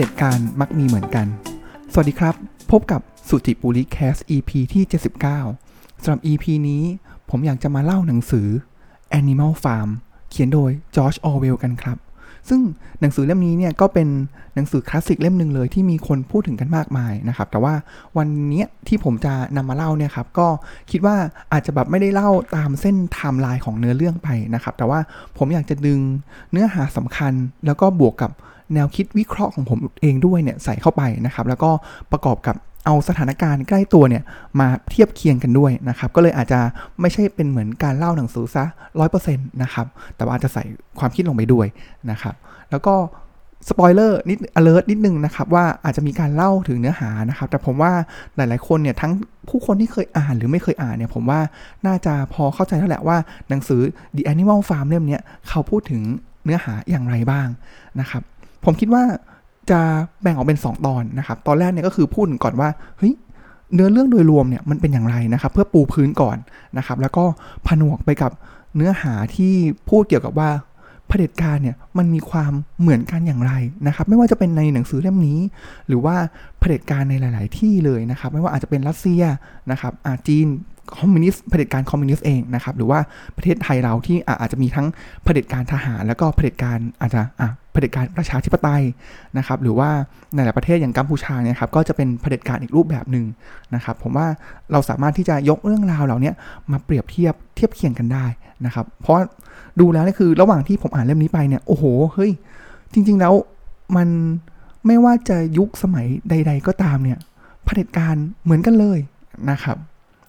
ด็จการมักมีเหมือนกัน สวัสดีครับ พบกับสุจิปุลิ Cast EP ที่ 79สำหรับ EP นี้ผมอยากจะมาเล่าหนังสือ Animal Farm เขียนโดยจอร์จออร์เวลล์กันครับ ซึ่งหนังสือเล่มนี้เนี่ยก็เป็นหนังสือคลาสสิกเล่มหนึ่งเลยที่มีคนพูดถึงกันมากมายนะครับ แต่ว่าวันนี้ที่ผมจะนำมาเล่าเนี่ยครับ ก็คิดว่าอาจจะแบบไม่ได้เล่าตามเส้นไทม์ไลน์ของเนื้อเรื่องไปนะครับ แต่ว่าผมอยากจะดึงเนื้อหาสำคัญแล้วก็บวกกับ แนวคิดวิเคราะห์ของผมเองด้วยเนี่ยใส่เข้าไปนะครับ แล้วก็ประกอบกับเอาสถานการณ์ใกล้ตัวเนี่ยมาเทียบเคียงกันด้วยนะครับก็เลยอาจจะไม่ใช่เป็นเหมือนการเล่าหนังสือซะร้อยเปอร์เซ็นต์นะครับแต่ว่าอาจจะใส่ความคิดลงไปด้วยนะครับแล้วก็สปอยเลอร์นิด alert นิดนึงนะครับว่าอาจจะมีการเล่าถึงเนื้อหานะครับ แต่ผมว่าหลาย ๆ คนเนี่ยทั้งผู้คนที่เคยอ่านหรือไม่เคยอ่านเนี่ยผมว่าน่าจะพอเข้าใจแล้วแหละว่าหนังสือ The Animal Farm เล่มนี้ยเขาพูดถึงเนื้อหาอย่างไรบ้างนะครับ ผมคิดว่าจะแบ่งออกเป็น 2 ตอนนะครับ ตอนแรกเนี่ยก็คือพูดก่อนว่า เฮ้ย เนื้อเรื่องโดยรวมเนี่ยมันเป็นอย่างไรนะครับ เพื่อปูพื้นก่อนนะครับ แล้วก็ผนวกไปกับเนื้อหาที่พูดเกี่ยวกับว่าเผด็จการเนี่ยมันมีความเหมือนกันอย่างไรนะครับ ไม่ว่าจะเป็นในหนังสือเล่มนี้ หรือว่าเผด็จการในหลาย ๆ ที่เลยนะครับ ไม่ว่าอาจจะเป็นรัสเซียนะครับอาจีนคอมมิวนิสต์เผด็จการคอมมิวนิสต์เองนะครับ หรือว่าประเทศไทยเราที่อาจจะมีทั้งเผด็จการทหาร แล้วก็เผด็จการอาจจะอะเผ ด็จการประชาธิปไตยนะครับหรือว่าในหลายประเทศอย่างกัมพูชาเนี่ยครับก็จะเป็นเผด็จการอีกรูปแบบหนึ่งนะครับผมว่าเราสามารถที่จะยกเรื่องราวเหล่านี้มาเปรียบเทียบเทียบเคียงกันได้นะครับเพราะดูแล้วนี่คือระหว่างที่ผมอ่านเล่มนี้ไปเนี่ยโอ้โหเฮ้ยจริง ๆแล้วมันไม่ว่าจะยุคสมัยใด ๆ ก็ตามเนี่ยเผด็จการเหมือนกันเลยนะครับ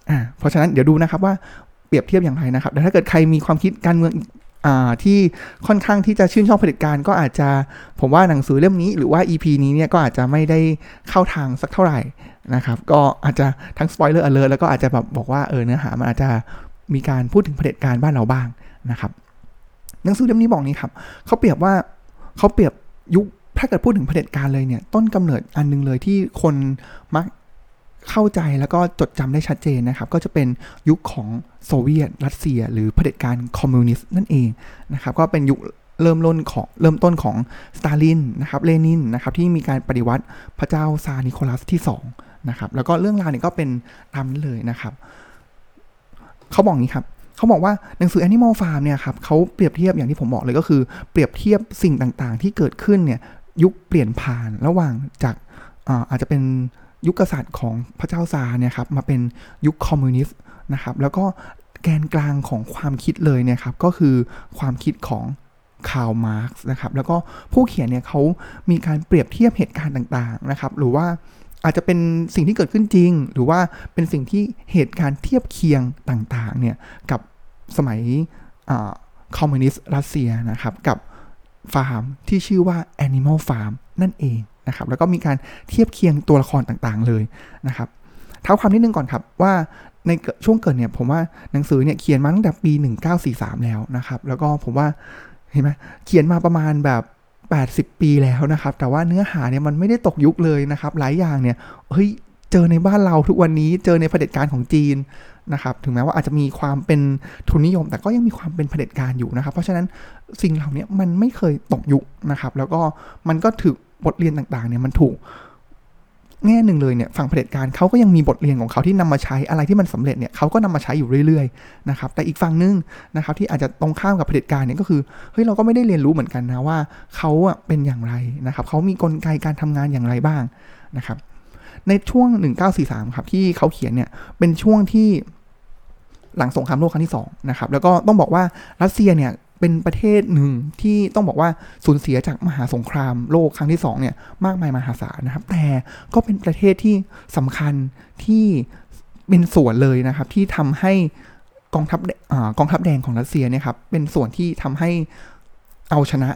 อ่าเพราะฉะนั้นเดี๋ยวดูนะครับว่าเปรียบเทียบอย่างไรนะครับแต่ถ้าเกิดใครมีความคิดการเมือง ที่ค่อนข้างที่จะชื่นชอบเผด็จการก็อาจจะผมว่าหนังสือเล่มนี้หรือว่า EP นี้เนี่ยก็อาจจะไม่ได้เข้าทางสักเท่าไหร่นะครับ ก็อาจจะทั้ง spoiler alert แล้วก็อาจจะแบบบอกว่าเออเนื้อหามันอาจจะมีการพูดถึงเผด็จการบ้านเราบ้างนะครับหนังสือเล่มนี้บอกนี้ครับเขาเปรียบว่าเขาเปรียบยุคถ้าเกิดพูดถึงเผด็จการเลยเนี่ยต้นกำเนิดอันนึงเลยที่คนมัก เข้าใจแล้วก็จดจำได้ชัดเจนนะครับ ก็จะเป็นยุคของโซเวียต รัสเซีย หรือเผด็จการคอมมิวนิสต์นั่นเองนะครับ ก็เป็นยุคเริ่มต้นของเริ่มต้นของสตาลินนะครับเลนินนะครับที่มีการปฏิวัติพระเจ้าซาร์นิโคลัสที่2นะครับแล้วก็เรื่องราวเนี่ยก็เป็นตามนี้เลยนะครับเขาบอกนี้ครับเขาบอกว่าหนังสือ Animal Farm เนี่ยครับเขาเปรียบเทียบอย่างที่ผมบอกเลยก็คือ เปรียบเทียบสิ่งต่างๆ ที่เกิดขึ้นเนี่ยยุคเปลี่ยนผ่านระหว่างจากอาอาจจะเป็น ยุคกษัตริย์ของพระเจ้าซาร์เนี่ยครับมาเป็นยุคคอมมิวนิสต์นะครับแล้วก็แกนกลางของความคิดเลยเนี่ยครับก็คือความคิดของคาร์ลมาร์กซ์นะครับแล้วก็ผู้เขียนเนี่ยเขามีการเปรียบเทียบเหตุการณ์ต่างๆนะครับหรือว่าอาจจะเป็นสิ่งที่เกิดขึ้นจริง หรือว่าเป็นสิ่งที่เหตุการณ์เทียบเคียงต่างๆเนี่ยกับสมัยคอมมิวนิสต์รัสเซียนะครับกับฟาร์มที่ชื่อว่า Animal Farm นั่นเอง นะครับแล้วก็มีการเทียบเคียงตัวละครต่างๆเลยนะครับเท้าความนิดนึงก่อนครับว่าในช่วงเกิดเนี่ยผมว่าหนังสือเนี่ยเขียนมาตั้งแต่ปี 1943 แล้วนะครับแล้วก็ผมว่าเห็นไหมเขียนมาประมาณแบบ 80 ปีแล้วนะครับ แต่ว่าเนื้อหาเนี่ยมันไม่ได้ตกยุคเลยนะครับ หลายอย่างเนี่ยเฮ้ยเจอในบ้านเราทุกวันนี้เจอในเผด็จการของจีนนะครับถึงแม้ว่าอาจจะมีความเป็นทุนนิยม แต่ก็ยังมีความเป็นเผด็จการอยู่นะครับ เพราะฉะนั้นสิ่งเหล่านี้มันไม่เคยตกยุคนะครับ แล้วก็มันก็ถือ บทเรียนต่างๆเนี่ยมันถูกแง่หนึ่งเลยเนี่ยฝั่งเผด็จการเขาก็ยังมีบทเรียนของเขาที่นำมาใช้อะไรที่มันสำเร็จเนี่ยเขาก็นำมาใช้อยู่เรื่อยๆนะครับแต่อีกฝั่งนึงนะครับที่อาจจะตรงข้ามกับเผด็จการเนี่ยก็คือเฮ้ยเราก็ไม่ได้เรียนรู้เหมือนกันนะว่าเขาอะเป็นอย่างไรนะครับเขามีกลไกการทำงานอย่างไรบ้างนะครับในช่วง 1943 ครับที่เขาเขียนเนี่ยเป็นช่วงที่หลังสงครามโลกครั้งที่2นะครับแล้วก็ต้องบอกว่ารัสเซียเนี่ย เป็นประเทศหนึ่งที่ต้องบอกว่าสูญเสียจากมหาสงครามโลกครั้งที่2เนี่ยมากมายมหาศาลนะครับ แต่ก็เป็นประเทศที่สำคัญที่เป็นส่วนเลยนะครับ ที่ทำให้กองทัพอกองทัพแดงของรัสเซียเนี่ยครับเป็นส่วนที่ทำให้เอาชนะ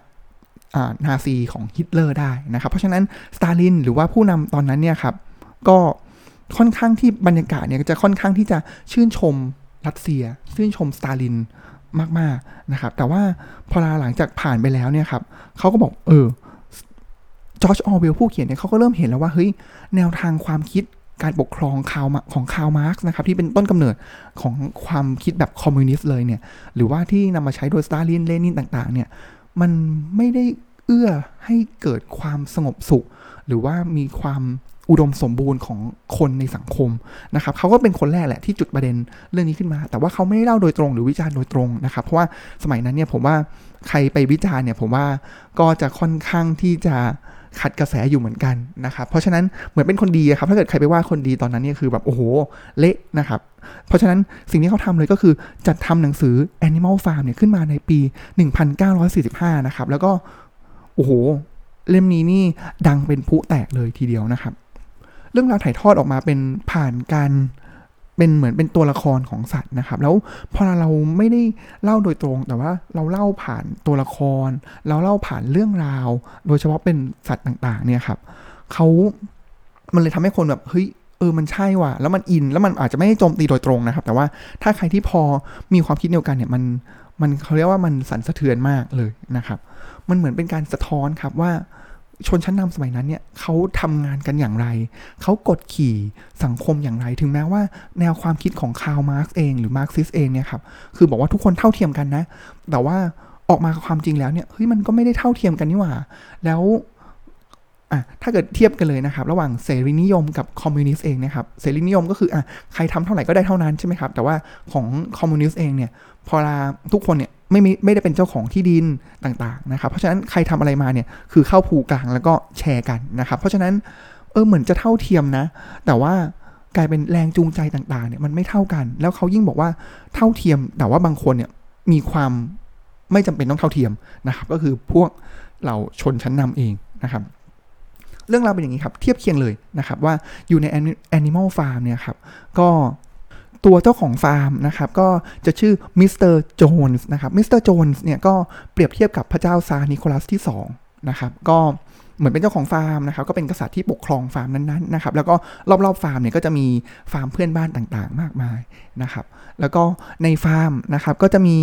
นาซีของฮิตเลอร์ได้นะครับ เพราะฉะนั้นสตาลินหรือว่าผู้นำตอนนั้นเนี่ยครับก็ค่อนข้างที่บรรยากาศเนี่ยจะค่อนข้างที่จะชื่นชมรัสเซีย ชื่นชมสตาลิน มากๆนะครับ แต่ว่าพอหลังจากผ่านไปแล้วเนี่ยครับเขาก็บอกเออจอร์จออร์เวลล์ผู้เขียนเนี่ยเขาก็เริ่มเห็นแล้วว่าเฮ้ยแนวทางความคิดการปกครองคาร์ลของคาร์ลมาร์กซ์นะครับที่เป็นต้นกำเนิดของความคิดแบบคอมมิวนิสต์เลยเนี่ยหรือว่าที่นำมาใช้โดยสตาลินเลนินต่างๆเนี่ยมันไม่ได้เอื้อให้เกิดความสงบสุข หรือว่ามีความ อุดมสมบูรณ์ของคนในสังคมนะครับเขาก็เป็นคนแรกแหละที่จุดประเด็นเรื่องนี้ขึ้นมา แต่ว่าเขาไม่ได้เล่าโดยตรงหรือวิจารณ์โดยตรงนะครับเพราะว่าสมัยนั้นเนี่ยผมว่าใครไปวิจารณ์เนี่ยผมว่าก็จะค่อนข้างที่จะขัดกระแสอยู่เหมือนกันนะครับ เพราะฉะนั้นเหมือนเป็นคนดีครับ ถ้าเกิดใครไปว่าคนดีตอนนั้นเนี่ยคือแบบโอ้โหเละนะครับ เพราะฉะนั้นสิ่งที่เขาทำเลยก็คือจัดทำหนังสือ Animal Farm เนี่ยขึ้นมาในปี 1945 นะครับ แล้วก็โอ้โหเล่มนี้นี่ดังเป็นผู้แตกเลยทีเดียวนะครับ เรื่องราวถ่ายทอดออกมาเป็นผ่านการเป็นเหมือนเป็นตัวละครของสัตว์นะครับ แล้วพอเราไม่ได้เล่าโดยตรงแต่ว่าเราเล่าผ่านตัวละคร เราเล่าผ่านเรื่องราว โดยเฉพาะเป็นสัตว์ต่างๆ เนี่ยครับเขามันเลยทำให้คนแบบเฮ้ยเออมันใช่ว่ะแล้วมันอินแล้วมันอาจจะไม่ได้โจมตีโดยตรงนะครับ แต่ว่าถ้าใครที่พอมีความคิดเดียวกันเนี่ยมันมันเขาเรียกว่ามันสั่นสะเทือนมากเลยนะครับ มันเหมือนเป็นการสะท้อนครับว่า ชนชั้นนำสมัยนั้นเนี่ยเขาทำงานกันอย่างไร เขากดขี่สังคมอย่างไร ถึงแม้ว่าแนวความคิดของคาร์ลมาร์กซ์เองหรือมาร์กซิสต์เองเนี่ยครับ คือบอกว่าทุกคนเท่าเทียมกันนะ แต่ว่าออกมาความจริงแล้วเนี่ย เฮ้ย มันก็ไม่ได้เท่าเทียมกันนี่หว่า แล้วอะถ้าเกิดเทียบกันเลยนะครับ ระหว่างเสรีนิยมกับคอมมิวนิสต์เองนะครับเสรีนิยมก็คืออะใครทำเท่าไหร่ก็ได้เท่านั้นใช่ไหมครับ แต่ว่าของคอมมิวนิสต์เองเนี่ยพอลาทุกคนเนี่ย ไม่ไม่ได้เป็นเจ้าของที่ดินต่างๆนะครับ เพราะฉะนั้นใครทำอะไรมาเนี่ยคือเข้าภูกลางแล้วก็แชร์กันนะครับ เพราะฉะนั้นเออเหมือนจะเท่าเทียมนะ แต่ว่ากลายเป็นแรงจูงใจต่างๆเนี่ยมันไม่เท่ากัน แล้วเขายิ่งบอกว่าเท่าเทียม แต่ว่าบางคนเนี่ยมีความไม่จำเป็นต้องเท่าเทียมนะครับ ก็คือพวกเราชนชั้นนำเองนะครับ เรื่องราวเป็นอย่างนี้ครับ เทียบเคียงเลยนะครับว่าอยู่ใน Animal Farm เนี่ยครับก็ ตัวเจ้าของฟาร์มนะครับก็จะชื่อมิสเตอร์โจนส์นะครับมิสเตอร์โจนส์เนี่ยก็เปรียบเทียบกับพระเจ้าซาร์นิโคลัสที่2นะครับก็เหมือนเป็นเจ้าของฟาร์มนะครับก็เป็นกษัตริย์ที่ปกครองฟาร์มนั้นๆนะครับแล้วก็รอบๆฟาร์มเนี่ยก็จะมีฟาร์มเพื่อนบ้านต่างๆ มากมายนะครับแล้วก็ในฟาร์มนะครับก็จะมี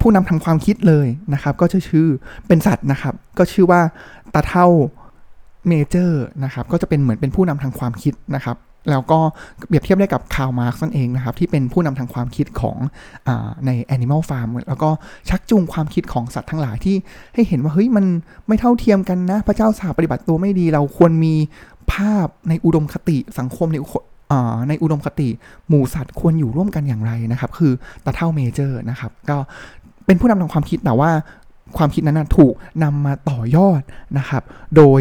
ผู้นำทางความคิดเลยนะครับก็จะชื่อเป็นสัตว์นะครับก็ชื่อว่าตาเฒ่าเมเจอร์นะครับก็จะเป็นเหมือนเป็นผู้นำทางความคิดนะครับ แล้วก็เปรียบเทียบได้กับคาร์ลมาร์กนั่นเองนะครับที่เป็นผู้นำทางความคิดของอใน Animal Farm แล้วก็ชักจูงความคิดของสัตว์ทั้งหลายที่ให้เห็นว่าเฮ้ยมันไม่เท่าเทียมกันนะ พระเจ้าสาปฏิบัติตัวไม่ดีเราควรมีภาพในอุดมคติสังคมในในอุดมคติ หมู่สัตว์ควรอยู่ร่วมกันอย่างไรนะครับ คือตาเท่าเมเจอร์นะครับ ก็เป็นผู้นำทางความคิดแต่ว่าความคิดนั้นถูกนำมาต่อยอดนะครับ โดย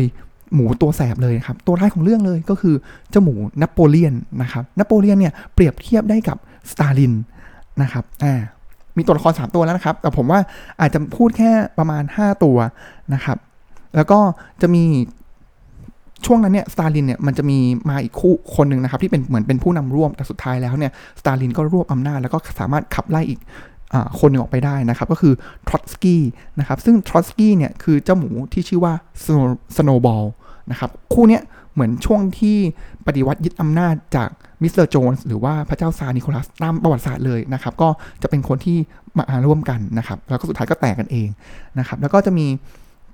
หมูตัวแสบเลยครับ ตัวท้ายของเรื่องเลยก็คือเจ้าหมูนโปเลียนนะครับนโปเลียนเนี่ยเปรียบเทียบได้กับสตาลินนะครับอ่ามีตัวละคร 3 ตัวแล้วนะครับ แต่ผมว่าอาจจะพูดแค่ประมาณ 5 ตัวนะครับ แล้วก็จะมีช่วงนั้นเนี่ยสตาลินเนี่ยมันจะมีมาอีกคู่คนหนึ่งนะครับ ที่เป็นเหมือนเป็นผู้นำร่วมแต่สุดท้ายแล้วเนี่ยสตาลินก็รวบอำนาจแล้วก็สามารถขับไล่อีกคนหนึ่งออกไปได้นะครับ ก็คือทรอตสกี้นะครับ ซึ่งทรอตสกี้เนี่ยคือเจ้าหมูที่ชื่อว่าสโนว์บอล นะครับคู่นี้เหมือนช่วงที่ปฏิวัติยึดอำนาจจากมิสเตอร์โจนส์หรือว่าพระเจ้าซาร์นิโคลัสตามประวัติศาสตร์เลยนะครับ ก็จะเป็นคนที่มาร่วมกันนะครับ แล้วก็สุดท้ายก็แตกกันเองนะครับ แล้วก็จะมี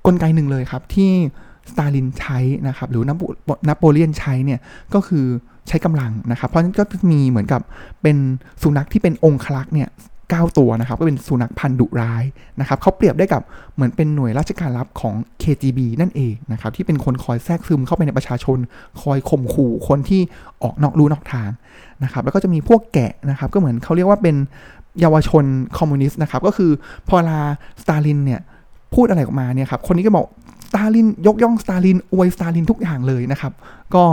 กลไกหนึ่งเลยครับที่สตาลินใช้นะครับ หรือนโปเลียนใช้เนี่ยก็คือใช้กำลังนะครับ เพราะฉะนั้นก็มีเหมือนกับเป็นสุนัขที่เป็นองค์คลักษ์เนี่ย 9 ตัวนะครับ ก็เป็นสุนัขพันธุ์ดุร้ายนะครับเขาเปรียบได้กับเหมือนเป็นหน่วยราชการลับของ KGB นั่นเองนะครับที่เป็นคนคอยแทรกซึมเข้าไปในประชาชน คอยข่มขู่คนที่ออกนอกรูนอกทางนะครับแล้วก็จะมีพวกแกะนะครับก็เหมือนเขาเรียกว่าเป็นเยาวชนคอมมิวนิสต์นะครับก็คือพอลาสตาลินเนี่ยพูดอะไรออกมาเนี่ยครับคนนี้ก็บอกสตาลินยกย่องสตาลินอวยสตาลินทุกอย่างเลยนะครับ ก็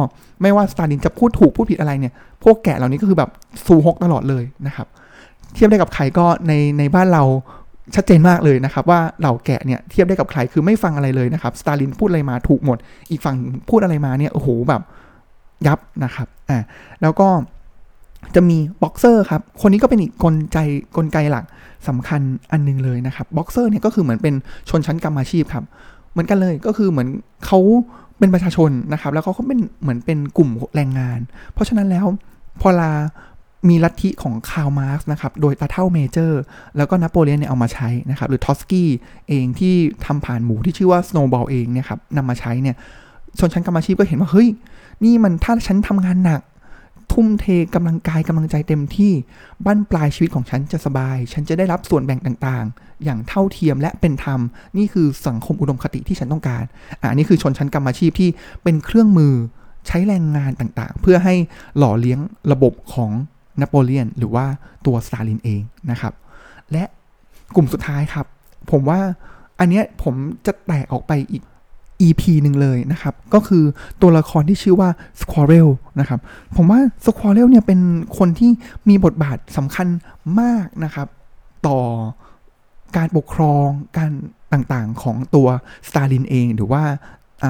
ไม่ว่าสตาลินจะพูดถูกพูดผิดอะไรเนี่ย พวกแกะเหล่านี้ก็คือแบบสูฮกตลอดเลยนะครับ เทียบได้กับใครก็ในในบ้านเราชัดเจนมากเลยนะครับ ว่าเหล่าแกะเนี่ยเทียบได้กับใครคือไม่ฟังอะไรเลยนะครับสตาลินพูดอะไรมาถูกหมด อีกฝั่งพูดอะไรมาเนี่ยโอ้โหแบบยับนะครับอ่าแล้วก็จะมีบ็อกเซอร์ครับ คนนี้ก็เป็นอีกกลไกกลไกหลักสำคัญอันนึงเลยนะครับบ็อกเซอร์เนี่ยก็คือเหมือนเป็นชนชั้นกรรมอาชีพครับ เหมือนกันเลยก็คือเหมือนเขาเป็นประชาชนนะครับ แล้วเขาเป็นเหมือนเป็นกลุ่มแรงงาน เพราะฉะนั้นแล้วพอ มีลัทธิของคาร์ลมาร์กซ์นะครับ โดยตาเฒ่าเมเจอร์ แล้วก็นโปเลียนเนี่ยเอามาใช้นะครับ หรือทรอตสกี้เองที่ทำผ่านหมูที่ชื่อว่าสโนว์บอลเองเนี่ยครับนำมาใช้เนี่ย ชนชั้นกรรมอาชีพก็เห็นว่า เฮ้ย นี่มันถ้าฉันทำงานหนัก ทุ่มเทกำลังกายกำลังใจเต็มที่ บั้นปลายชีวิตของฉันจะสบาย ฉันจะได้รับส่วนแบ่งต่างๆ อย่างเท่าเทียมและเป็นธรรม นี่คือสังคมอุดมคติที่ฉันต้องการ อ่านี่คือชนชั้นกรรมอาชีพที่เป็นเครื่องมือใช้แรงงานต่างๆ เพื่อให้หล่อเลี้ยงระบบของ นโปเลียน หรือว่าตัวสตาลินเองนะครับ และกลุ่มสุดท้ายครับ ผมว่าอันเนี้ยผมจะแตกออกไปอีก EP หนึ่งเลยนะครับ ก็คือตัวละครที่ชื่อว่า Squirrel นะครับ ผมว่า Squirrel เนี่ยเป็นคนที่มีบทบาทสำคัญมากนะครับ ต่อการปกครองการต่างๆของตัวสตาลินเอง หรือว่า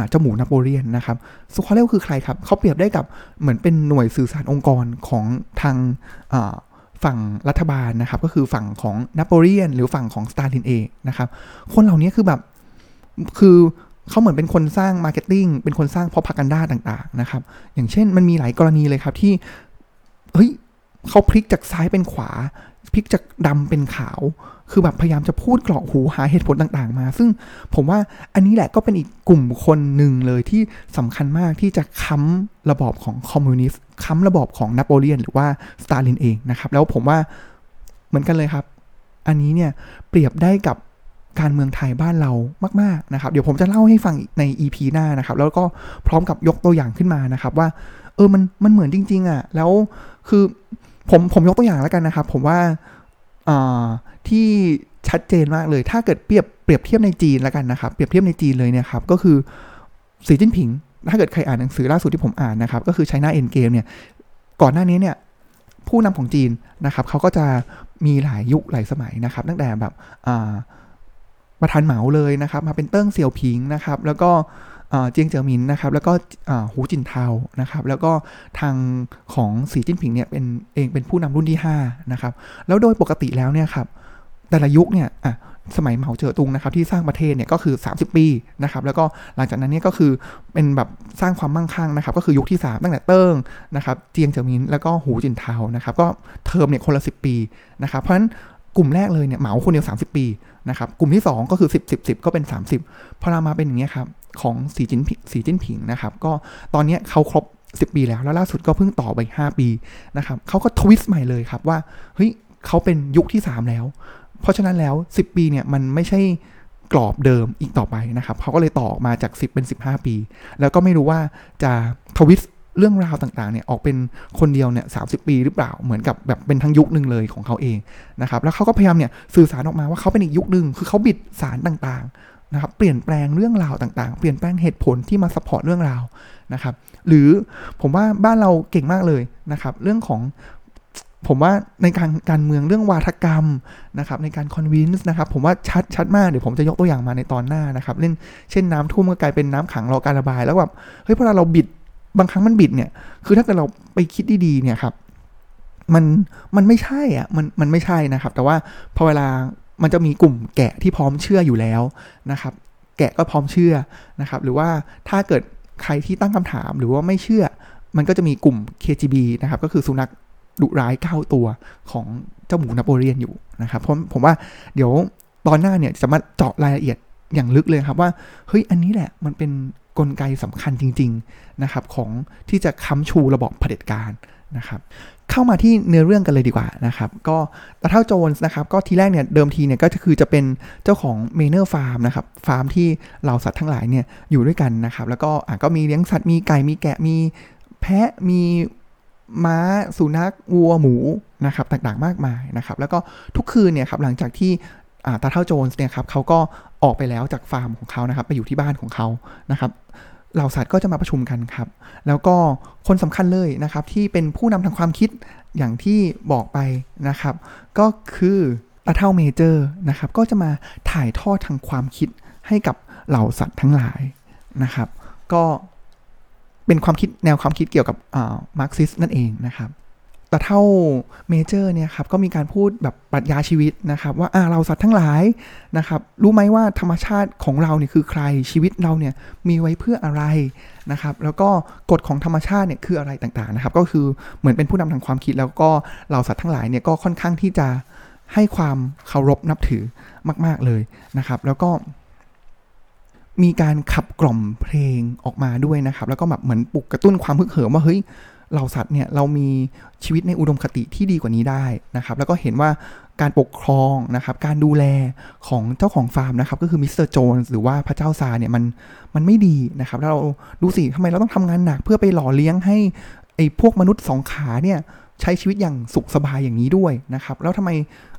เจ้าหมูนโปเลียนนะครับสควีลเลอร์คือใครครับเขาเปรียบได้กับเหมือนเป็นหน่วยสื่อสารองค์กรของทางฝั่งรัฐบาลนะครับ ก็คือฝั่งของนโปเลียน หรือฝั่งของสตาลินเองนะครับ คนเหล่านี้คือแบบคือเขาเหมือนเป็นคนสร้าง marketing เป็นคนสร้าง propaganda ต่างๆนะครับ อย่างเช่นมันมีหลายกรณีเลยครับที่เฮ้ยเขาพลิกจากซ้ายเป็นขวา พลิกจากดำเป็นขาว คือแบบพยายามจะพูดกรอกหูหาเหตุผลต่างๆ มา ซึ่งผมว่าอันนี้แหละก็เป็นอีกกลุ่มคนหนึ่งเลยที่สำคัญมากที่จะค้ำระบอบของคอมมิวนิสต์ค้ำระบอบของนโปเลียน หรือว่าสตาลินเองนะครับ แล้วผมว่าเหมือนกันเลยครับ อันนี้เนี่ยเปรียบได้กับการเมืองไทยบ้านเรามาก ๆ นะครับ เดี๋ยวผมจะเล่าให้ฟังใน EP หน้านะครับ แล้วก็พร้อมกับยกตัวอย่างขึ้นมานะครับ ว่า เออมันมันเหมือนจริง ๆอะแล้วคือ ผมผมยกตัวอย่างแล้วกันนะครับ ผมว่าที่ชัดเจนมากเลย ถ้าเกิดเปรียบเปรียบเทียบในจีนแล้วกันนะครับ เปรียบเทียบในจีนเลยเนี่ยครับ ก็คือสีจิ้นผิง ถ้าเกิดใครอ่านหนังสือล่าสุดที่ผมอ่านนะครับ ก็คือไชน่าเอ็นเกมเนี่ย ก่อนหน้านี้เนี่ย ผู้นำของจีนนะครับ เขาก็จะมีหลายยุคหลายสมัยนะครับ ตั้งแต่แบบประธานเหมาเลยนะครับ มาเป็นเติ้งเสี่ยวผิงนะครับ แล้วก็ เจียงเจ๋อหมินนะครับ แล้วก็หูจินเทานะครับ แล้วก็ทางของสีจิ้นผิงเนี่ยเป็นเองเป็นผู้นำรุ่นที่5นะครับ แล้วโดยปกติแล้วเนี่ยครับแต่ละยุคเนี่ยอะสมัยเหมาเจ๋อตุงนะครับที่สร้างประเทศเนี่ยก็คือ 30 ปีนะครับแล้วก็หลังจากนั้นเนี่ยก็คือเป็นแบบสร้างความมั่งคั่งนะครับก็คือยุคที่ 3 ตั้งแต่เติ้งนะครับเจียงเจ๋อหมินแล้วก็หูจินเทานะครับก็เทอมเนี่ยคนละ 10 ปีนะครับเพราะฉะนั้นกลุ่มแรกเลยเนี่ยเหมาคนเดียว 30 ปี นะครับกลุ่มที่ 2 ก็คือ 10 10 10 ก็เป็น 30 พอเรามาเป็นอย่างนี้ครับของสีจิ้นสีจิ้นผิงนะครับก็ตอนนี้เขาครบ 10 ปีแล้ว แล้วล่าสุดก็เพิ่งต่อไป 5 ปีนะครับเขาก็ทวิสต์ใหม่เลยครับว่าเฮ้ยเขาเป็นยุคที่ 3 แล้ว เพราะฉะนั้นแล้ว 10 ปีเนี่ยมันไม่ใช่กรอบเดิมอีกต่อไปนะครับเขาก็เลยต่อมาจาก 10 เป็น 15 ปี แล้วก็ไม่รู้ว่าจะทวิสต์ เรื่องราวต่างๆเนี่ยออกเป็นคนเดียวเนี่ยสาปีหรือเปล่าเหมือนกับแบบเป็นทั้งยุคหนึ่งเลยของเขาเองนะครับแล้วเขาก็พยายามเนี่ยสื่อสารออกมาว่าเขาเป็นอีกยุคหนึ่งคือเขาบิดสารต่างๆนะครับเปลี่ยนแปลงเรื่องราวต่างๆ เปลี่ยนแปลงเหตุผลที่มา support เรื่องราวนะครับหรือผมว่าบ้านเราเก่งมากเลยนะครับเรื่องของผมว่าในการการเมืองเรื่องวาทกรรมนะครับในการ convince นะครับผมว่าชัดชัดมากเดี๋ยวผมจะยกตัวอย่างมาในตอนหน้านะครับเล่นเช่นน้ำท่วมก็กลายเป็นน้ำขังรอการระบาย แล้วแบบเฮ้ยพอเราบิด บางครั้งมันบิดเนี่ย คือถ้าเกิดเราไปคิดดีๆเนี่ยครับ มันมันไม่ใช่อะ มันมันไม่ใช่นะครับ แต่ว่าพอเวลามันจะมีกลุ่มแกะที่พร้อมเชื่ออยู่แล้วนะครับ แกะก็พร้อมเชื่อนะครับ หรือว่าถ้าเกิดใครที่ตั้งคำถามหรือว่าไม่เชื่อ มันก็จะมีกลุ่ม KGB นะครับ ก็คือสุนัขดุร้ายเก้าตัวของเจ้าหมูนโปเลียนอยู่นะครับผมผมว่าเดี๋ยวตอนหน้าเนี่ยจะมาเจาะรายละเอียดอย่างลึกเลยครับว่าเฮ้ยอันนี้แหละมันเป็น กลไกสำคัญจริงๆนะครับของที่จะค้ำชูระบบเผด็จการนะครับเข้ามาที่เนื้อเรื่องกันเลยดีกว่านะครับก็ตาเฒ่าโจนส์นะครับก็ทีแรกเนี่ยเดิมทีเนี่ยก็คือจะเป็นเจ้าของ Manor Farm นะครับฟาร์มที่เหล่าสัตว์ทั้งหลายเนี่ยอยู่ด้วยกันนะครับแล้วก็อะก็มีเลี้ยงสัตว์มีไก่มีแกะมีแพะมีม้าสุนัขวัวหมูนะครับต่างๆมากมายนะครับแล้วก็ทุกคืนเนี่ยครับหลังจากที่ ตาเฒ่าโจนส์เนี่ยครับเขาก็ออกไปแล้วจากฟาร์มของเขานะครับ ไปอยู่ที่บ้านของเขานะครับเหล่าสัตว์ก็จะมาประชุมกันครับ แล้วก็คนสำคัญเลยนะครับ ที่เป็นผู้นำทางความคิดอย่างที่บอกไปนะครับ ก็คือตาเฒ่าเมเจอร์นะครับ ก็จะมาถ่ายทอดทางความคิดให้กับเหล่าสัตว์ทั้งหลายนะครับ ก็เป็นความคิดแนวความคิดเกี่ยวกับมาร์กซิสต์นั่นเองนะครับ ตาเฒ่าเมเจอร์เนี่ยครับก็มีการพูดแบบปรัชญาชีวิตนะครับว่าเหล่าสัตว์ทั้งหลายนะครับ รู้ไหมว่าธรรมชาติของเราเนี่ยคือใครชีวิตเราเนี่ยมีไว้เพื่ออะไรนะครับ แล้วก็กฎของธรรมชาติเนี่ยคืออะไรต่างๆนะครับ ก็คือเหมือนเป็นผู้นำทางความคิด แล้วก็เหล่าสัตว์ทั้งหลายเนี่ยก็ค่อนข้างที่จะให้ความเคารพนับถือมาก ๆเลยนะครับ แล้วก็มีการขับกล่อมเพลงออกมาด้วยนะครับ แล้วก็แบบเหมือนปลุกกระตุ้นความฮึกเหิมว่าเฮ้ย เหล่าสัตว์เนี่ยเรามีชีวิตในอุดมคติที่ดีกว่านี้ได้นะครับแล้วก็เห็นว่าการปกครองนะครับการดูแลของเจ้าของฟาร์มนะครับก็คือมิสเตอร์โจนส์หรือว่าพระเจ้าซาร์เนี่ยมันมันไม่ดีนะครับแล้วเราดูสิทำไมเราต้องทำงานหนักเพื่อไปหล่อเลี้ยงให้ไอ้พวกมนุษย์สองขาเนี่ยใช้ชีวิตอย่างสุขสบายอย่างนี้ด้วยนะครับแล้วทำไม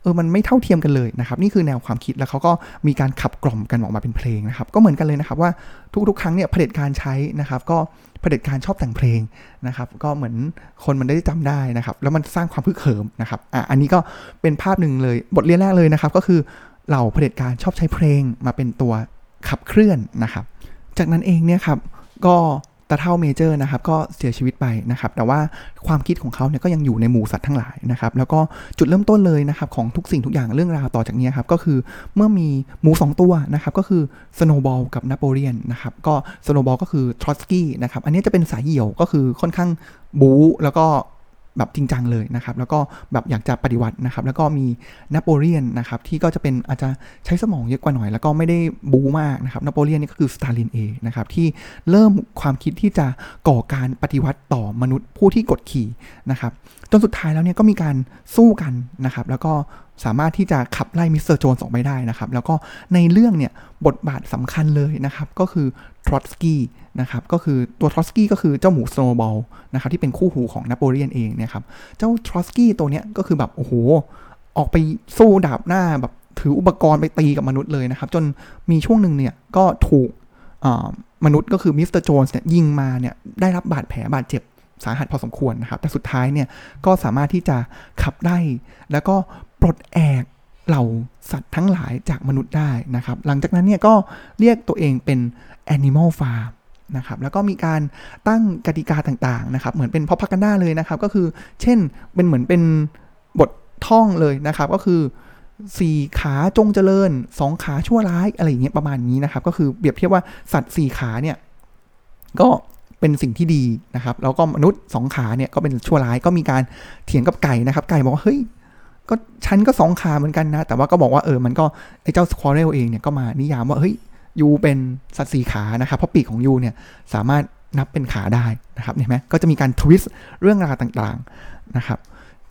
ออมันไม่เท่าเทียมกันเลยนะครับนี่คือแนวความคิดแล้วเขาก็มีการขับกล่อมกันออกมาเป็นเพลงนะครับก็เหมือนกันเลยนะครับว่าทุกๆ ครั้งเนี่ยเผด็จการใช้นะครับก็เผด็จการชอบแต่งเพลงนะครับก็เหมือนคนมันได้จำได้นะครับแล้วมันสร้างความพึกเขิมนะครับอะอันนี้ก็เป็นภาพหนึ่งเลยบทเรียนแรกเลยนะครับก็คือเหล่าเผด็จการชอบใช้เพลงมาเป็นตัวขับเคลื่อนนะครับ จากนั้นเองเนี่ยครับก็ ตาเท่าเมเจอร์นะครับก็เสียชีวิตไปนะครับแต่ว่าความคิดของเขาเนี่ยก็ยังอยู่ในหมู่สัตว์ทั้งหลายนะครับแล้วก็จุดเริ่มต้นเลยนะครับของทุกสิ่งทุกอย่างเรื่องราวต่อจากนี้ครับก็คือเมื่อมีหมู 2 ตัวนะครับก็คือสโนว์บอลกับนโปเลียนนะครับก็สโนว์บอลก็คือทรอตสกี้นะครับอันนี้จะเป็นสายเหี่ยวก็คือค่อนข้างบู๊แล้วก็ แบบจริงจังเลยนะครับ แล้วก็แบบอยากจะปฏิวัตินะครับ แล้วก็มีนโปเลียนนะครับ ที่ก็จะเป็นอาจจะใช้สมองเยอะกว่าหน่อย แล้วก็ไม่ได้บู๊มากนะครับนโปเลียนนี่ก็คือสตาลินเองนะครับที่เริ่มความคิดที่จะก่อการปฏิวัติต่อมนุษย์ผู้ที่กดขี่นะครับจนสุดท้ายแล้วเนี่ยก็มีการสู้กันนะครับ แล้วก็สามารถที่จะขับไล่มิสเตอร์โจนส์ออกไปได้นะครับ แล้วก็ในเรื่องเนี่ยบทบาทสำคัญเลยนะครับ ก็คือทรอตสกี้ นะครับก็คือตัวทรอตสกี้ก็คือเจ้าหมูสโนว์บอลนะครับที่เป็นคู่หูของนโปเลียนเองเนี่ยครับเจ้าทรอตสกี้ตัวเนี้ยก็คือแบบโอ้โหออกไปสู้ดาบหน้าแบบถืออุปกรณ์ไปตีกับมนุษย์เลยนะครับ จนมีช่วงหนึ่งเนี่ยก็ถูกมนุษย์ก็คือมิสเตอร์โจนส์เนี่ยยิงมาเนี่ยได้รับบาดแผลบาดเจ็บสาหัสพอสมควรนะครับ แต่สุดท้ายเนี่ยก็สามารถที่จะขับไล่แล้วก็ปลดแอกเหล่าสัตว์ทั้งหลายจากมนุษย์ได้นะครับ หลังจากนั้นเนี่ยก็เรียกตัวเองเป็น Animal Farm นะครับแล้วก็มีการตั้งกติกาต่างๆนะครับเหมือนเป็นพอพักันด้าเลยนะครับก็คือเช่นเป็นเหมือนเป็นบทท่องเลยนะครับก็คือสี่ขาจงเจริญสองขาชั่วร้ายอะไรอย่างเงี้ยประมาณนี้นะครับ ก็คือเปรียบเทียบว่าสัตว์สี่ขาเนี่ยก็เป็นสิ่งที่ดีนะครับ แล้วก็มนุษย์สองขาเนี่ยก็เป็นชั่วร้ายก็มีการเถียงกับไก่นะครับ ไก่บอกว่าเฮ้ยก็ฉันก็สองขาเหมือนกันนะ แต่ว่าก็บอกว่าเออมันก็ไอ้เจ้า Squealer เองเนี่ยก็มานิยามว่าเฮ้ย you เป็นสัตว์สี่ขานะครับเพราะปีกของ you เนี่ยสามารถนับเป็นขาได้นะครับเห็นไหมก็จะมีการ twist เรื่องราวต่างๆนะครับ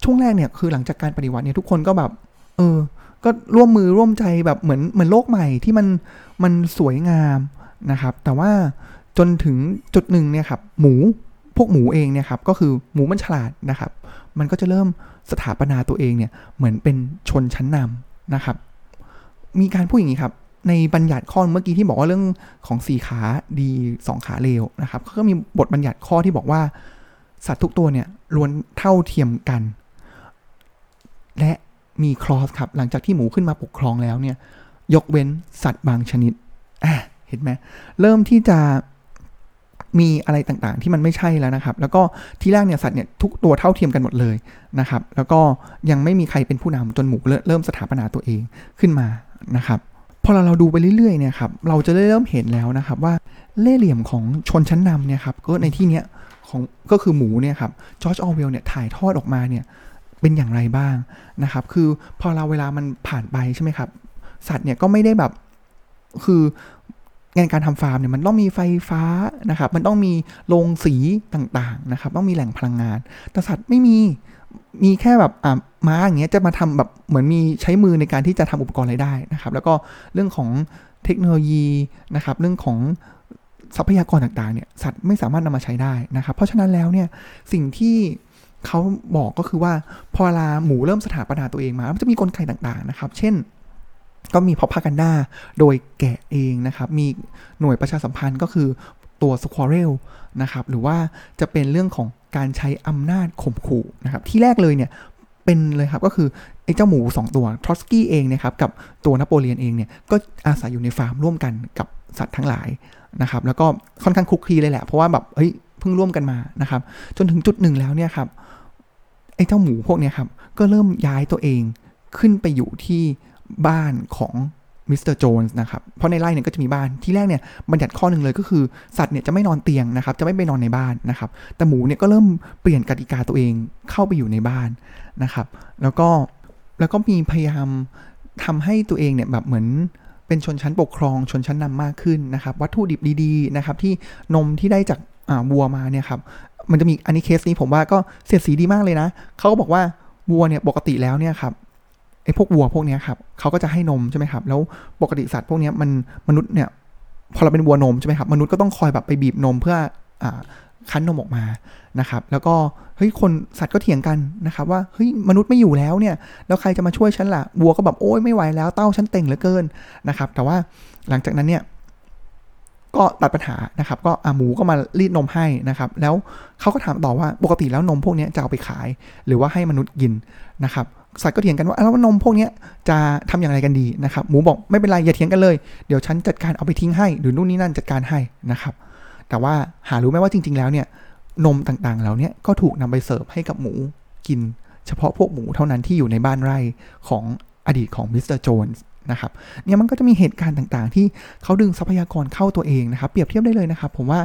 ช่วงแรกเนี่ยคือหลังจากการปฏิวัติเนี่ยทุกคนก็แบบ เออ ก็ร่วมมือร่วมใจแบบเหมือนเหมือนโลกใหม่ที่มันมันสวยงามนะครับ แต่ว่าจนถึงจุดหนึ่งเนี่ยครับหมูพวกหมูเองเนี่ยครับก็คือหมูมันฉลาดนะครับ มันก็จะเริ่มสถาปนาตัวเองเนี่ยเหมือนเป็นชนชั้นนำนะครับ มีการพูดอย่างนี้ครับ ในบัญญัติข้อเมื่อกี้ที่บอกว่าเรื่องของสี่ขาดีสองขาเลวนะครับก็มีบทบัญญัติข้อที่บอกว่า สัตว์ทุกตัวเนี่ยล้วนเท่าเทียมกัน และมีคลอสครับ หลังจากที่หมูขึ้นมาปกครองแล้วเนี่ย ยกเว้นสัตว์บางชนิดอะเห็นไหมเริ่มที่จะมีอะไรต่างๆ ที่มันไม่ใช่แล้วนะครับ แล้วก็ที่แรกเนี่ยสัตว์เนี่ยทุกตัวเท่าเทียมกันหมดเลยนะครับ แล้วก็ยังไม่มีใครเป็นผู้นำจนหมูเริ่มสถาปนาตัวเองขึ้นมานะครับ พอเราเราดูไปเรื่อยๆเนี่ยครับเราจะเริ่มเห็นแล้วนะครับว่าเล่เหลี่ยมของชนชั้นนำเนี่ยครับก็ในที่เนี้ยของก็คือหมูเนี่ยครับจอร์จออเวลเนี่ยถ่ายทอดออกมาเนี่ยเป็นอย่างไรบ้างนะครับ คือพอเราเวลามันผ่านไปใช่ไหมครับ สัตว์เนี่ยก็ไม่ได้แบบคืองานการทำฟาร์มเนี่ยมันต้องมีไฟฟ้านะครับ มันต้องมีโรงสีต่างๆนะครับ ต้องมีแหล่งพลังงาน แต่สัตว์ไม่มี มีแค่แบบอ่าม้าอย่างเงี้ยจะมาทำแบบเหมือนมีใช้มือในการที่จะทำอุปกรณ์อะไรได้นะครับ แล้วก็เรื่องของเทคโนโลยีนะครับ เรื่องของทรัพยากรต่างๆเนี่ยสัตว์ไม่สามารถนำมาใช้ได้นะครับ เพราะฉะนั้นแล้วเนี่ยสิ่งที่เขาบอกก็คือว่าพอเวลาหมูเริ่มสถาปนาตัวเองมา มันจะมีกลไกต่างๆนะครับ เช่นก็มีพอพากันด้าโดยแกะเองนะครับ มีหน่วยประชาสัมพันธ์ก็คือตัวสควอเรลนะครับ หรือว่าจะเป็นเรื่องของ การใช้อำนาจข่มขู่นะครับที่แรกเลยเนี่ยเป็นเลยครับก็คือไอ้เจ้าหมู 2 ตัวทรอสกี้เองนะครับกับตัวนโปเลียนเองเนี่ยก็อาศัยอยู่ในฟาร์มร่วมกันกับสัตว์ทั้งหลายนะครับแล้วก็ค่อนข้างคลุกคลีเลยแหละเพราะว่าแบบเฮ้ยเพิ่งร่วมกันมานะครับจนถึงจุดหนึ่งแล้วเนี่ยครับไอ้เจ้าหมูพวกเนี้ยครับก็เริ่มย้ายตัวเองขึ้นไปอยู่ที่บ้านของ มิสเตอร์โจนส์นะครับ เพราะในไร่เนี่ยก็จะมีบ้าน ที่แรกเนี่ยบัญญัติข้อหนึ่งเลยก็คือสัตว์เนี่ยจะไม่นอนเตียงนะครับ จะไม่ไปนอนในบ้านนะครับ แต่หมูเนี่ยก็เริ่มเปลี่ยนกติกาตัวเองเข้าไปอยู่ในบ้านนะครับ แล้วก็แล้วก็มีพยายามทำให้ตัวเองเนี่ยแบบเหมือนเป็นชนชั้นปกครองชนชั้นนำมากขึ้นนะครับ วัตถุดิบดีๆนะครับที่นมที่ได้จากวัวมาเนี่ยครับ มันจะมีอันนี้เคสนี้ผมว่าก็เสียดสีดีมากเลยนะ เขาก็บอกว่าวัวเนี่ยปกติแล้วเนี่ยครับ ไอ้พวกวัวพวกนี้ครับเขาก็จะให้นมใช่ไหมครับ แล้วปกติสัตว์พวกนี้มันมนุษย์เนี่ยพอเราเป็นวัวนมใช่ไหมครับมนุษย์ก็ต้องคอยแบบไปบีบนมเพื่ออ่าคั้นนมออกมานะครับ แล้วก็เฮ้ยคนสัตว์ก็เถียงกันนะครับว่าเฮ้ยมนุษย์ไม่อยู่แล้วเนี่ยแล้วใครจะมาช่วยฉันล่ะวัวก็แบบโอ้ยไม่ไหวแล้วเต้าฉันเต่งเหลือเกินนะครับ แต่ว่าหลังจากนั้นเนี่ยก็ตัดปัญหานะครับ ก็อาหมูก็มารีดนมให้นะครับ แล้วเขาก็ถามต่อว่าปกติแล้วนมพวกนี้จะเอาไปขาย หรือว่าให้มนุษย์กินนะครับ สัตว์ก็เถียงกันว่าแล้วนมพวกนี้จะทำอย่างไรกันดีนะครับ หมูบอกไม่เป็นไรอย่าเถียงกันเลย เดี๋ยวฉันจัดการเอาไปทิ้งให้ หรือนู่นนี่นั่นจัดการให้นะครับ แต่ว่าหารู้ไหมว่าจริง ๆ แล้วเนี่ยนมต่างๆเหล่านี้ก็ถูกนำไปเสิร์ฟให้กับหมูกิน เฉพาะพวกหมูเท่านั้นที่อยู่ในบ้านไร่ของอดีตของมิสเตอร์โจนส์ นะครับเนี่ยมันก็จะมีเหตุการณ์ต่างๆ ที่เขาดึงทรัพยากรเข้าตัวเองนะครับ เปรียบเทียบได้เลยนะครับ ผมว่า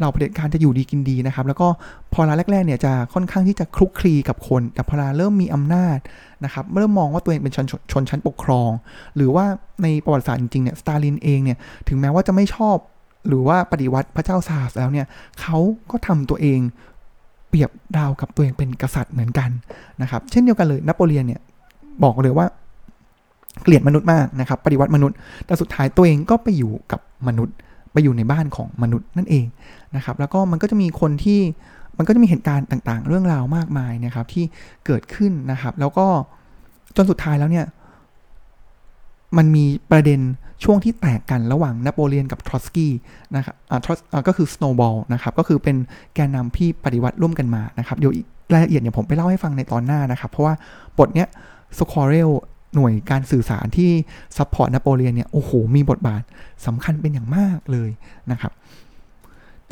เหล่าเผด็จการจะอยู่ดีกินดีนะครับ แล้วก็พอราแรกๆเนี่ยจะค่อนข้างที่จะคลุกคลีกับคน แต่พอราเริ่มมีอำนาจนะครับเริ่มมองว่าตัวเองเป็นชนชนชั้นปกครอง หรือว่าในประวัติศาสตร์จริงๆเนี่ยสตาลินเองเนี่ยถึงแม้ว่าจะไม่ชอบ หรือว่าปฏิวัติพระเจ้าซาร์สแล้วเนี่ยเขาก็ทำตัวเองเปรียบดาวกับตัวเองเป็นกษัตริย์เหมือนกันนะครับ เช่นเดียวกันเลยนโปเลียนเนี่ยบอกเลยว่า เกลียดมนุษย์มากนะครับ ปฏิวัติมนุษย์ แต่สุดท้ายตัวเองก็ไปอยู่กับมนุษย์ ไปอยู่ในบ้านของมนุษย์นั่นเองนะครับ แล้วก็มันก็จะมีคนที่มันก็จะมีเหตุการณ์ต่างๆ เรื่องราวมากมายนะครับที่เกิดขึ้นนะครับ แล้วก็จนสุดท้ายแล้วเนี่ยมันมีประเด็นช่วงที่แตกกันระหว่างนโปเลียนกับทรอสกี้นะครับอ่าทรอสก็คือสโนว์บอลนะครับ ก็คือเป็นแกนนำที่ปฏิวัติร่วมกันมานะครับ เดี๋ยวรายละเอียดเนี่ยผมไปเล่าให้ฟังในตอนหน้านะครับ เพราะว่าบทเนี้ย Squealer หน่วยการสื่อสารที่ support นโปเลียนเนี่ยโอ้โหมีบทบาทสำคัญเป็นอย่างมากเลยนะครับ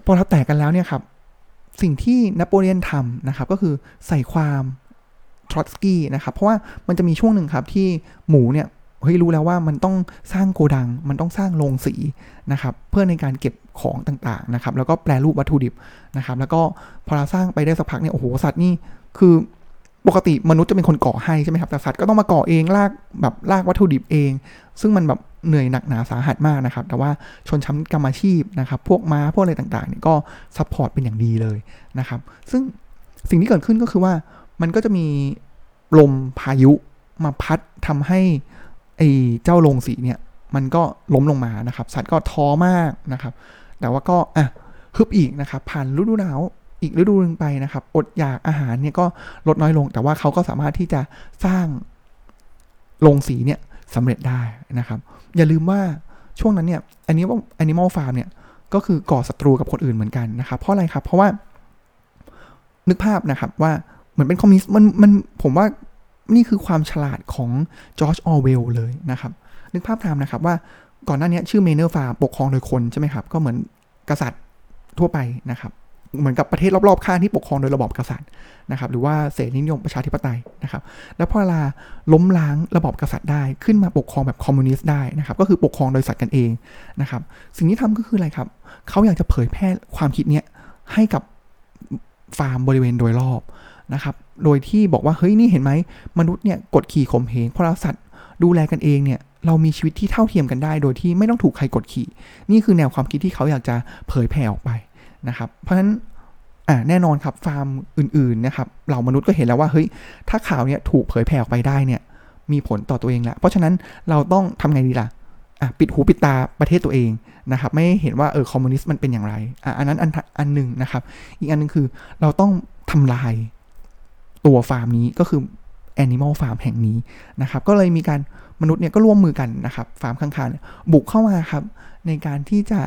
พอเราแตกกันแล้วเนี่ยครับสิ่งที่นโปเลียนทำนะครับก็คือใส่ความทรอตสกี้นะครับเพราะว่ามันจะมีช่วงหนึ่งครับที่หมูเนี่ยเฮ้ยรู้แล้วว่ามันต้องสร้างโกดัง มันต้องสร้างโรงสีนะครับเพื่อในการเก็บของต่างๆนะครับแล้วก็แปลรูปวัตถุดิบนะครับแล้วก็พอเราสร้างไปได้สักพักเนี่ยโอ้โหสัตว์นี่คือ ปกติมนุษย์จะเป็นคนก่อให้ใช่ไหมครับแต่สัตว์ก็ต้องมาก่อเองลากแบบลากวัตถุดิบเอง ซึ่งมันแบบเหนื่อยหนักหนาสาหัสมากนะครับ แต่ว่าชนชั้นกรรมอาชีพนะครับ พวกม้าพวกอะไรต่างๆเนี่ยก็ support เป็นอย่างดีเลยนะครับ ซึ่งสิ่งที่เกิดขึ้นก็คือว่ามันก็จะมีลมพายุมาพัดทำให้ไอ้เจ้าโรงสีเนี่ย มันก็ล้มลงมานะครับ สัตว์ก็ท้อมากนะครับ แต่ว่าก็อะฮึบอีกนะครับ ผ่านฤดูหนาว อีกฤดูหนึ่งไปนะครับ อดอยากอาหารเนี่ยก็ลดน้อยลง แต่ว่าเขาก็สามารถที่จะสร้างโรงสีเนี่ยสำเร็จได้นะครับ อย่าลืมว่าช่วงนั้นเนี่ยอันนี้ว่า Animal Farm เนี่ยก็คือก่อศัตรูกับคนอื่นเหมือนกันนะครับ เพราะอะไรครับ เพราะว่า นึกภาพนะครับว่าเหมือนเป็นคอมมิวนิสต์มันมันผมว่านี่คือความฉลาดของจอร์จออร์เวลเลยนะครับ นึกภาพตามนะครับว่าก่อนหน้านี้ชื่อ Manor Farm กครองโดยคนใช่ไหมครับ ก็เหมือนกษัตริย์ทั่วไปนะครับ เหมือนกับประเทศรอบๆข้างที่ปกครองโดยระบอบกษัตริย์นะครับหรือว่าเสรีนิยมประชาธิปไตยนะครับแล้วพอเวลาล้มล้างระบอบกษัตริย์ได้ขึ้นมาปกครองแบบคอมมิวนิสต์ได้นะครับก็คือปกครองโดยสัตว์กันเองนะครับสิ่งที่ทำก็คืออะไรครับเขาอยากจะเผยแพร่ความคิดเนี้ยให้กับฟาร์มบริเวณโดยรอบนะครับโดยที่บอกว่าเฮ้ยนี่เห็นไหมมนุษย์เนี่ยกดขี่ข่มเหงเพราะเราสัตว์ดูแลกันเองเนี่ยเรามีชีวิตที่เท่าเทียมกันได้ โดยที่ไม่ต้องถูกใครกดขี่ นี่คือแนวความคิดที่เขาอยากจะเผยแผ่ออกไป นะครับ เพราะฉะนั้นอ่าแน่นอนครับฟาร์มอื่นๆนะครับเหล่ามนุษย์ก็เห็นแล้วว่าเฮ้ยถ้าข่าวเนี่ยถูกเผยแผ่ออกไปได้เนี่ยมีผลต่อตัวเองแหละเพราะฉะนั้นเราต้องทำไงดีล่ะอะปิดหูปิดตาประเทศตัวเองนะครับ ไม่เห็นว่าเออคอมมิวนิสต์มันเป็นอย่างไรอะอันนั้นอันอันหนึ่งนะครับ อีกอันนึงคือเราต้องทำลายตัวฟาร์มนี้ก็คือ Animal Farm แห่งนี้นะครับ ก็เลยมีการมนุษย์เนี่ยก็ร่วมมือกันนะครับ ฟาร์มข้างๆบุกเข้ามาครับ ในการที่จะ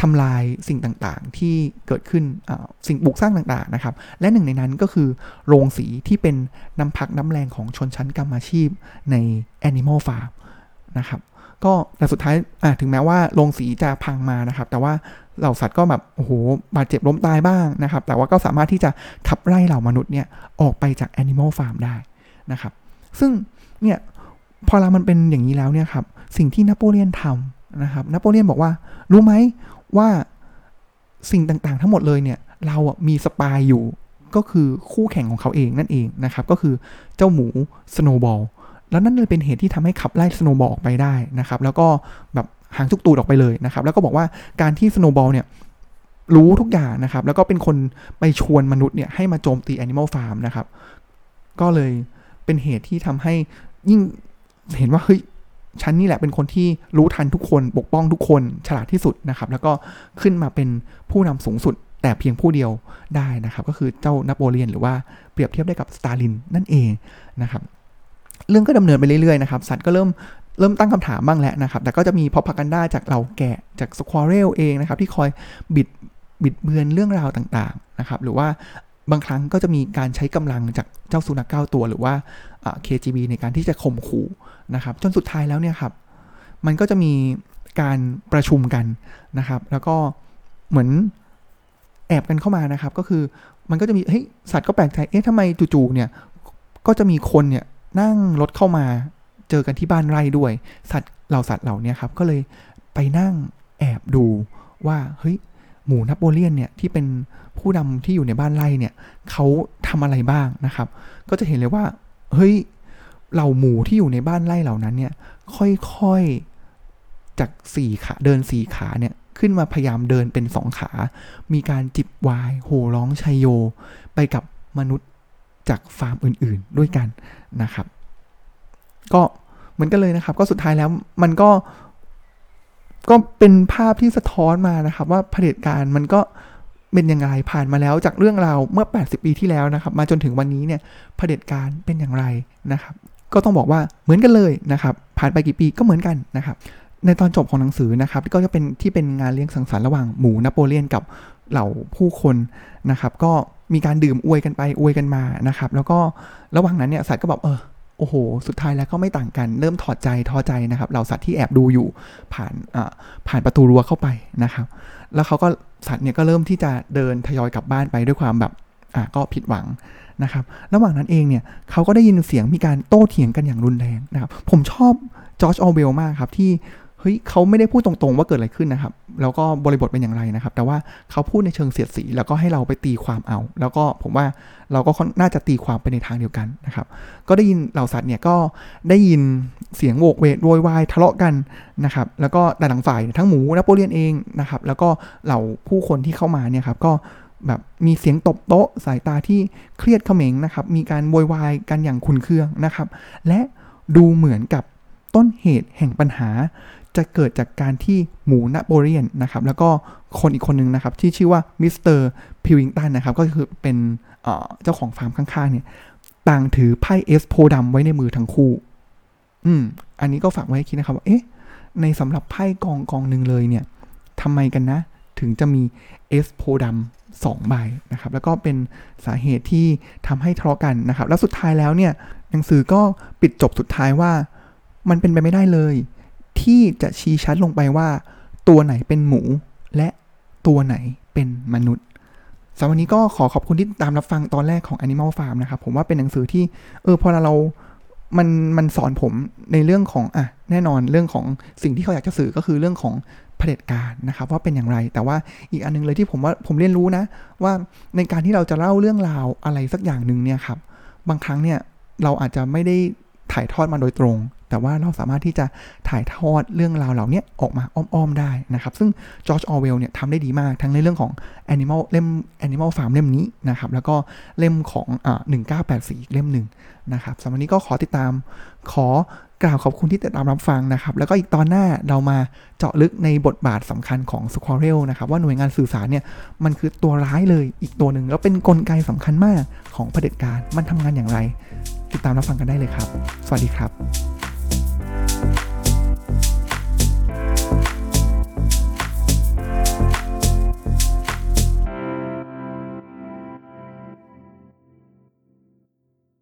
ทำลายสิ่งต่างๆ ที่เกิดขึ้นสิ่งบุกสร้างต่างๆนะครับ และหนึ่งในนั้นก็คือโรงสีที่เป็นน้ำพักน้ำแรงของชนชั้นกรรมอาชีพใน Animal Farm นะครับก็แต่สุดท้ายถึงแม้ว่าโรงสีจะพังมานะครับ แต่ว่าเหล่าสัตว์ก็แบบโอ้โหบาดเจ็บล้มตายบ้างนะครับ แต่ว่าก็สามารถที่จะขับไล่เหล่ามนุษย์เนี่ยออกไปจาก Animal Farm ได้นะครับ ซึ่งเนี่ยพอเรามันเป็นอย่างนี้แล้วเนี่ยครับสิ่งที่นโปเลียนทำนะครับนโปเลียนบอกว่ารู้ไหม ว่าสิ่งต่างๆ ทั้งหมดเลยเนี่ย เราอะมี spy อยู่ก็คือคู่แข่งของเขาเองนั่นเองนะครับ ก็คือเจ้าหมูสโนว์บอลแล้วนั่นเลยเป็นเหตุที่ทำให้ขับไล่สโนว์บอลออกไปได้นะครับ แล้วก็แบบหางจุกตูดออกไปเลยนะครับ แล้วก็บอกว่าการที่สโนว์บอลเนี่ยรู้ทุกอย่างนะครับ แล้วก็เป็นคนไปชวนมนุษย์เนี่ยให้มาโจมตี Animal Farm นะครับ ก็เลยเป็นเหตุที่ทำให้ยิ่งเห็นว่าเฮ้ย ฉันนี่แหละเป็นคนที่รู้ทันทุกคนปกป้องทุกคนฉลาดที่สุดนะครับ แล้วก็ขึ้นมาเป็นผู้นำสูงสุด แต่เพียงผู้เดียวได้นะครับ ก็คือเจ้านโปเลียนหรือว่าเปรียบเทียบได้กับสตาลินนั่นเองนะครับเรื่องก็ดำเนินไปเรื่อยๆนะครับ สัตว์ก็เริ่มเริ่มตั้งคำถามบ้างแล้วนะครับ แต่ก็จะมีพอพักันด้าจากเหล่าแกะจากสควอเรลเองนะครับ ที่คอยบิดบิดเบือนเรื่องราวต่างๆนะครับ หรือว่าบางครั้งก็จะมีการใช้กำลังจากเจ้าสุนัขเก้าตัว หรือว่า KGB ในการที่จะข่มขู่ นะครับ จนสุดท้ายแล้วเนี่ยครับ มันก็จะมีการประชุมกันนะครับ แล้วก็เหมือนแอบกันเข้ามานะครับ ก็คือมันก็จะมีเฮ้ยสัตว์ก็แปลกใจเอ๊ะทำไมจู่ๆเนี่ยก็จะมีคนเนี่ยนั่งรถเข้ามาเจอกันที่บ้านไร่ด้วย สัตว์เหล่าสัตว์เหล่านี้ครับ ก็เลยไปนั่งแอบดูว่าเฮ้ยหมูนโปเลียนเนี่ยที่เป็นผู้นำที่อยู่ในบ้านไร่เนี่ยเขาทำอะไรบ้างนะครับ ก็จะเห็นเลยว่า เฮ้ย เหล่าหมูที่อยู่ในบ้านไร่เหล่านั้นเนี่ย ค่อยๆจากสี่ขาเดินสี่ขาเนี่ยขึ้นมาพยายามเดินเป็นสองขา มีการจิบวายโห่ร้องชัยโย ไปกับมนุษย์จากฟาร์มอื่นๆด้วยกันนะครับ ก็เหมือนกันเลยนะครับ ก็สุดท้ายแล้วมันก็ ก็เป็นภาพที่สะท้อนมานะครับ ว่าเผด็จการมันก็เป็นยังไงผ่านมาแล้วจากเรื่องราวเมื่อ 80 ปีที่แล้วนะครับ มาจนถึงวันนี้เนี่ยเผด็จการเป็นอย่างไรนะครับ ก็ต้องบอกว่าเหมือนกันเลยนะครับผ่านไปกี่ปีก็เหมือนกันนะครับในตอนจบของหนังสือนะครับก็จะเป็นที่เป็นงานเลี้ยงสังสรรค์ระหว่างหมูนโปเลียนกับเหล่าผู้คนนะครับก็มีการดื่มอวยกันไปอวยกันมานะครับแล้วก็ระหว่างนั้นเนี่ยสัตว์ก็บอกเออโอ้โห สุดท้ายแล้วก็ไม่ต่างกัน เริ่มถอดใจท้อใจนะครับเหล่าสัตว์ที่แอบดูอยู่ผ่านอ่าผ่านประตูรั้วเข้าไปนะครับ แล้วเขาก็สัตว์เนี่ยก็เริ่มที่จะเดินทยอยกลับบ้านไปด้วยความแบบอ่าก็ผิดหวังนะครับระหว่างนั้นเองเนี่ยเขาก็ได้ยินเสียงมีการโต้เถียงกันอย่างรุนแรงนะครับผมชอบจอร์จออเวลมากครับที่เฮ้ยเขาไม่ได้พูดตรงๆว่าเกิดอะไรขึ้นนะครับ แล้วก็บริบทเป็นอย่างไรนะครับ แต่ว่าเขาพูดในเชิงเสียดสีแล้วก็ให้เราไปตีความเอา แล้วก็ผมว่าเราก็น่าจะตีความไปในทางเดียวกันนะครับ ก็ได้ยินเหล่าสัตว์เนี่ยก็ได้ยินเสียงโวกเวกโวยวายทะเลาะกันนะครับ แล้วก็แต่หลังฝ่ายทั้งหมูนโปเลียนเองนะครับ แล้วก็เหล่าผู้คนที่เข้ามาเนี่ยครับก็ แบบมีเสียงตบโต๊ะสายตาที่เครียดเขม็งนะครับ มีการโวยวายกันอย่างขุนเคืองนะครับ และดูเหมือนกับต้นเหตุแห่งปัญหา จะเกิดจากการที่หมูนโปเลียนนะครับ แล้วก็คนอีกคนนึงนะครับ ที่ชื่อว่ามิสเตอร์พิลคิงตันนะครับ ก็คือเป็นเจ้าของฟาร์มข้างๆเนี่ยต่างถือไพ่เอซโพดำไว้ในมือทั้งคู่ อืม อันนี้ก็ฝากไว้ให้คิดนะครับว่าเอ๊ะ ในสำหรับไพ่กองกองหนึ่งเลยเนี่ยทำไมกันนะ ถึงจะมีเอซโพดำ สองใบนะครับแล้วก็เป็นสาเหตุที่ทำให้ทะเลาะกันนะครับ แล้วสุดท้ายแล้วเนี่ยหนังสือก็ปิดจบสุดท้ายว่ามันเป็นไปไม่ได้เลย ที่จะชี้ชัดลงไปว่า ตัวไหนเป็นหมู และตัวไหนเป็นมนุษย์สำหรับวันนี้ก็ขอขอบคุณที่ตามรับฟังตอนแรกของ Animal Farm นะครับ ผมว่าเป็นหนังสือที่เออพอเรามันมันสอนผมในเรื่องของอะแน่นอนเรื่องของสิ่งที่เขาอยากจะสื่อก็คือเรื่องของ เผด็จการนะครับว่าเป็นอย่างไร แต่ว่าอีกอันนึงเลยที่ผมว่าผมเรียนรู้นะ ว่าในการที่เราจะเล่าเรื่องราวอะไรสักอย่างหนึ่งเนี่ยครับบางครั้งเนี่ยเราอาจจะไม่ได้ถ่ายทอดมาโดยตรง แต่ว่าเราสามารถที่จะถ่ายทอดเรื่องราวเหล่านี้ออกมาอ้อมๆได้นะครับ ซึ่งจอร์จออเวลเนี่ยทำได้ดีมากทั้งในเรื่องของ Animal เล่ม Animal Farm เล่มนี้นะครับ แล้วก็เล่มของอ่า1984 เล่มหนึ่งนะครับสำหรับนี้ก็ขอติดตามขอ กล่าวขอบคุณที่ติดตามรับฟังนะครับ แล้วก็อีกตอนหน้าเรามาเจาะลึกในบทบาทสำคัญของ s q u a r e l นะครับ ว่าหน่วยงานสื่อสารเนี่ย มันคือตัวร้ายเลยอีกตัวหนึ่ง แล้วเป็นนกลไกสำคัญมากของเผด็จการมันทำงานอย่างไร ติดตามรับฟังกันได้เลยครับ สวัสดีครับ